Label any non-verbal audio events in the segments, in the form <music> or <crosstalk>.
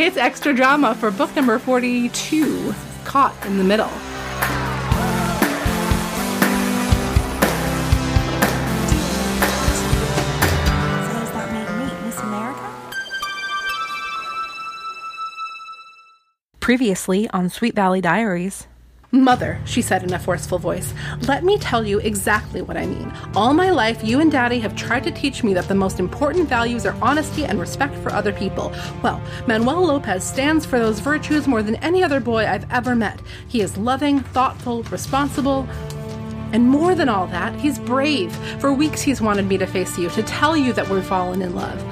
It's extra drama for book number 42 Caught in the Middle. So does that make me Miss America? Previously on Sweet Valley Diaries. Mother, she said in a forceful voice, let me tell you exactly what I mean. All my life, you and Daddy have tried to teach me that the most important values are honesty and respect for other people. Well, Manuel Lopez stands for those virtues more than any other boy I've ever met. He is loving, thoughtful, responsible, and more than all that, he's brave. For weeks, he's wanted me to face you, to tell you that we've fallen in love.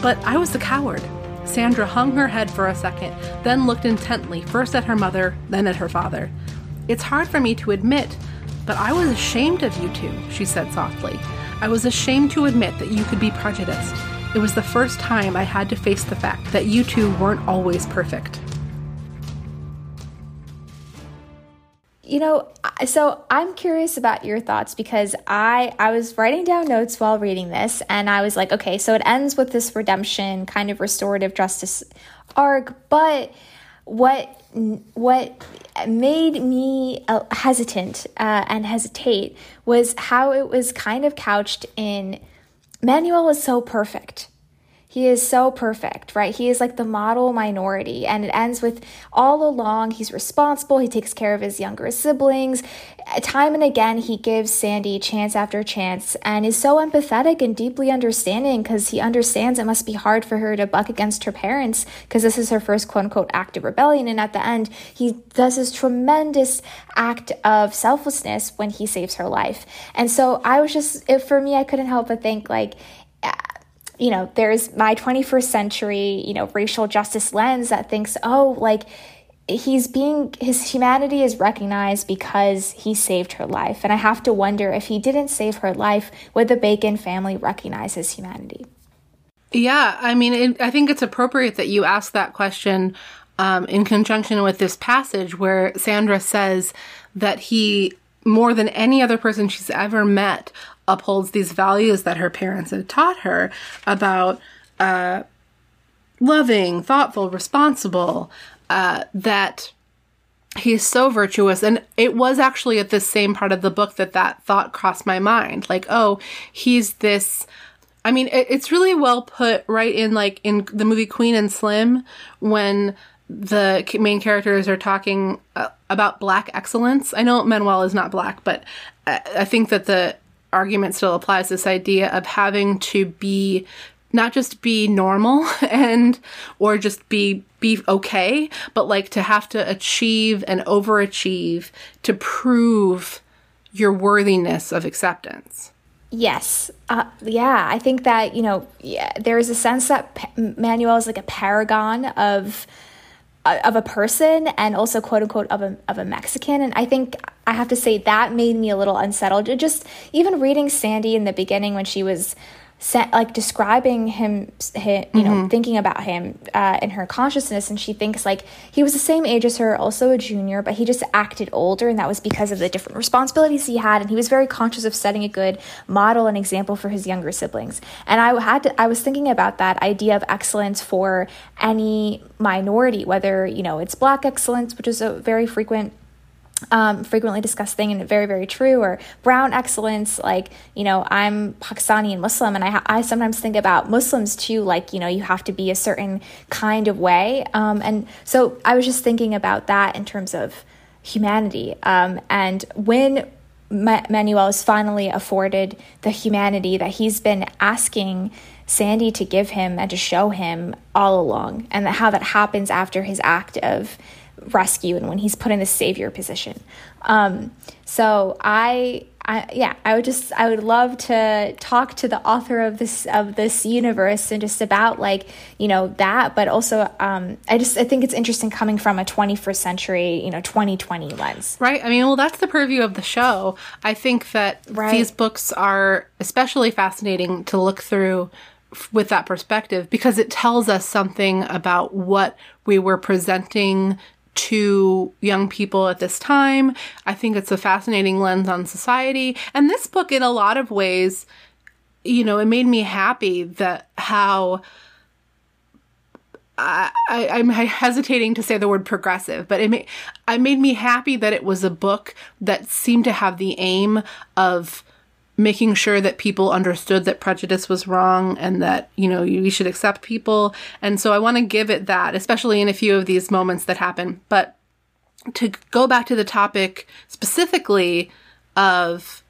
But I was the coward. Sandra hung her head for a second, then looked intently, first at her mother, then at her father. It's hard for me to admit, but I was ashamed of you two, she said softly. I was ashamed to admit that you could be prejudiced. It was the first time I had to face the fact that you two weren't always perfect. You know, so I'm curious about your thoughts because I I was writing down notes while reading this and I was like, okay, so it ends with this redemption kind of restorative justice arc, but what what made me uh, hesitant uh, and hesitate was how it was kind of couched in Manuel is so perfect. He is so perfect, right? He is like the model minority. And it ends with all along, he's responsible. He takes care of his younger siblings. Uh, time and again, he gives Sandy chance after chance and is so empathetic and deeply understanding because he understands it must be hard for her to buck against her parents because this is her first quote unquote act of rebellion. And at the end, he does this tremendous act of selflessness when he saves her life. And so I was just, it, for me, I couldn't help but think like, you know, there's my 21st century, you know, racial justice lens that thinks, oh, like he's being, his humanity is recognized because he saved her life. And I have to wonder if he didn't save her life, would the Bacon family recognize his humanity? Yeah, I mean, it, I think it's appropriate that you ask that question um, in conjunction with this passage where Sandra says that he, more than any other person she's ever met, upholds these values that her parents had taught her about uh, loving, thoughtful, responsible, uh, that he's so virtuous. And it was actually at the same part of the book that that thought crossed my mind. Like oh he's this i mean it, it's really well put right in like in the movie queen and slim when the main characters are talking uh, about black excellence. I know manuel is not black but I, I think that the argument still applies this idea of having to be not just be normal <laughs> and or just be be okay but like to have to achieve and overachieve to prove your worthiness of acceptance Yes. Uh, yeah. I think that, you know, yeah, there is a sense that P- Manuel is like a paragon of of a person and also quote unquote of a, of a Mexican. And I think I have to say that made me a little unsettled. Just even reading Sandy in the beginning when she was like describing him, hi you know, thinking about him uh, in her consciousness, and she thinks like he was the same age as her, also a junior, but he just acted older, and that was because of the different responsibilities he had, and he was very conscious of setting a good model and example for his younger siblings. And I had to, I was thinking about that idea of excellence for any minority, whether you know it's black excellence, which is a very frequent um, frequently discussed thing and very very true or brown excellence like you know i'm pakistani and muslim and i, I sometimes think about muslims too like you know you have to be a certain kind of way. Um, and so i was just thinking about that in terms of humanity. Um, and when Ma- manuel is finally afforded the humanity that he's been asking sandy to give him and to show him all along and how that happens after his act of rescue and when he's put in the savior position. Um, so I, I, yeah, I would just, I would love to talk to the author of this of this universe and just about like you know that, but also um, I just I think it's interesting coming from a 21st century, you know, 2020 lens. Right. I mean, well, that's the purview of the show. I think that Right. these books are especially fascinating to look through f- with that perspective because it tells us something about what we were presenting to young people at this time. I think it's a fascinating lens on society. And this book, in a lot of ways, you know, it made me happy that how I, I'm hesitating to say the word progressive, but it made, it made me happy that it was a book that seemed to have the aim of making sure that people understood that prejudice was wrong and that, you know, we should accept people. And so I want to give it that, especially in a few of these moments that happen. But to go back to the topic specifically of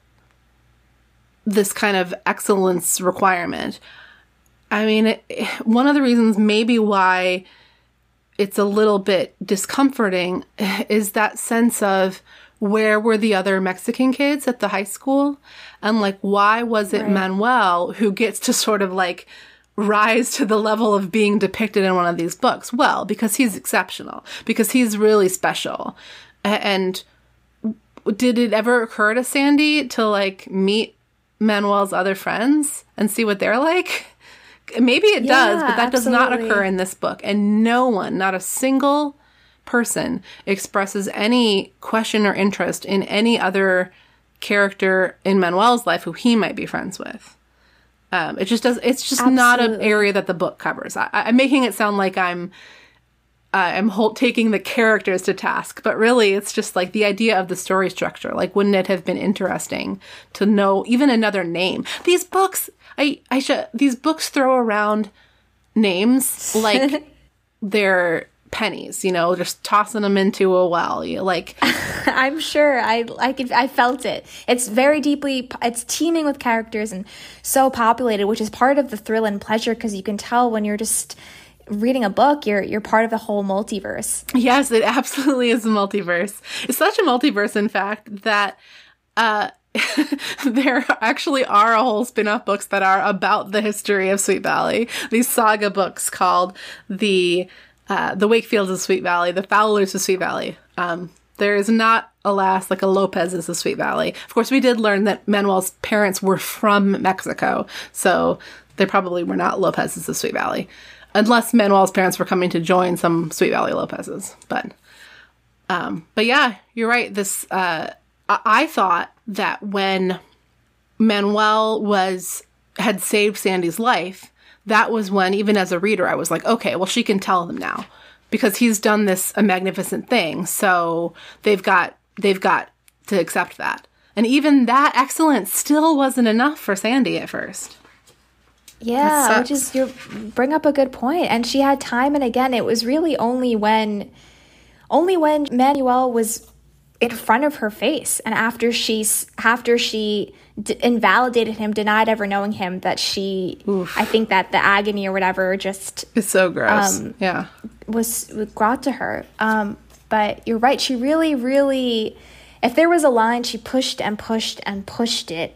this kind of excellence requirement, I mean, it, <sighs> one of the reasons maybe why it's a little bit discomforting <sighs> is that sense of where were the other Mexican kids at the high school? And like, why was it right. Manuel who gets to sort of like rise to the level of being depicted in one of these books? Well, because he's exceptional, because he's really special. And did it ever occur to Sandy to like meet Manuel's other friends and see what they're like? Maybe it yeah, does, but that absolutely. does not occur in this book. And no one, not a single person, expresses any question or interest in any other character in Manuel's life who he might be friends with. Um, it just does. It's just absolutely. not an area that the book covers. I, am making it sound like I'm uh, I'm whole, taking the characters to task, but really it's just like the idea of the story structure. Like, wouldn't it have been interesting to know even another name? These books, I, I should, these books throw around names like <laughs> they're pennies, you know, just tossing them into a well. You like, <laughs> I'm sure I, I could, I felt it. It's very deeply, it's teeming with characters and so populated, which is part of the thrill and pleasure because you can tell when you're just, reading a book, you're you're part of the whole multiverse. Yes, it absolutely is a multiverse. It's such a multiverse, in fact, that uh, <laughs> there actually are a whole spin-off books that are about the history of Sweet Valley. These saga books called the uh, the Wakefields of Sweet Valley, the Fowlers of Sweet Valley. Um, there is not, alas, like a Lopez is of Sweet Valley. Of course, we did learn that Manuel's parents were from Mexico, so they probably were not Lopez's of Sweet Valley unless Manuel's parents were coming to join some Sweet Valley Lopez's. But, um, but yeah, you're right. This, uh, I-, I thought that when Manuel was had saved Sandy's life, that was when, even as a reader, I was like, okay, well, she can tell them now because he's done this a magnificent thing. So they've got they've got to accept that. And even that excellence still wasn't enough for Sandy at first. Yeah, which is you bring up a good point. And she had time and again, it was really only when only when Manuel was in front of her face and after she after she d- invalidated him, denied ever knowing him that she Oof. I think that the agony or whatever just It's so gross. Um, yeah. was brought to her. Um, but you're right, she really really if there was a line she pushed and pushed and pushed it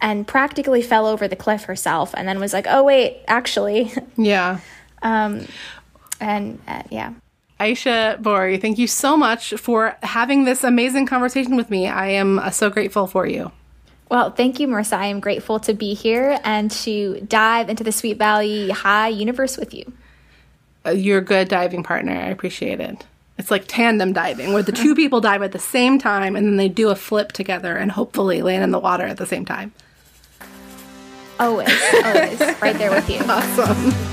and practically fell over the cliff herself and then was like, oh, wait, actually. <laughs> Yeah. um, and uh, yeah. Aisha Bori, thank you so much for having this amazing conversation with me. I am uh, so grateful for you. Well, thank you, Marissa. I am grateful to be here and to dive into the Sweet Valley High universe with you. Uh, you're a good diving partner. I appreciate it. It's like tandem diving, where the two <laughs> people dive at the same time and then they do a flip together and hopefully land in the water at the same time. Always, always, right there with you. <laughs> Awesome.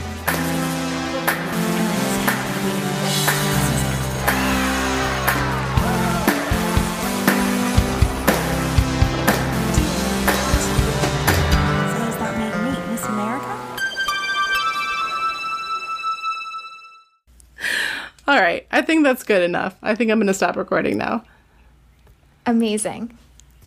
I think that's good enough. I think I'm going to stop recording now. Amazing.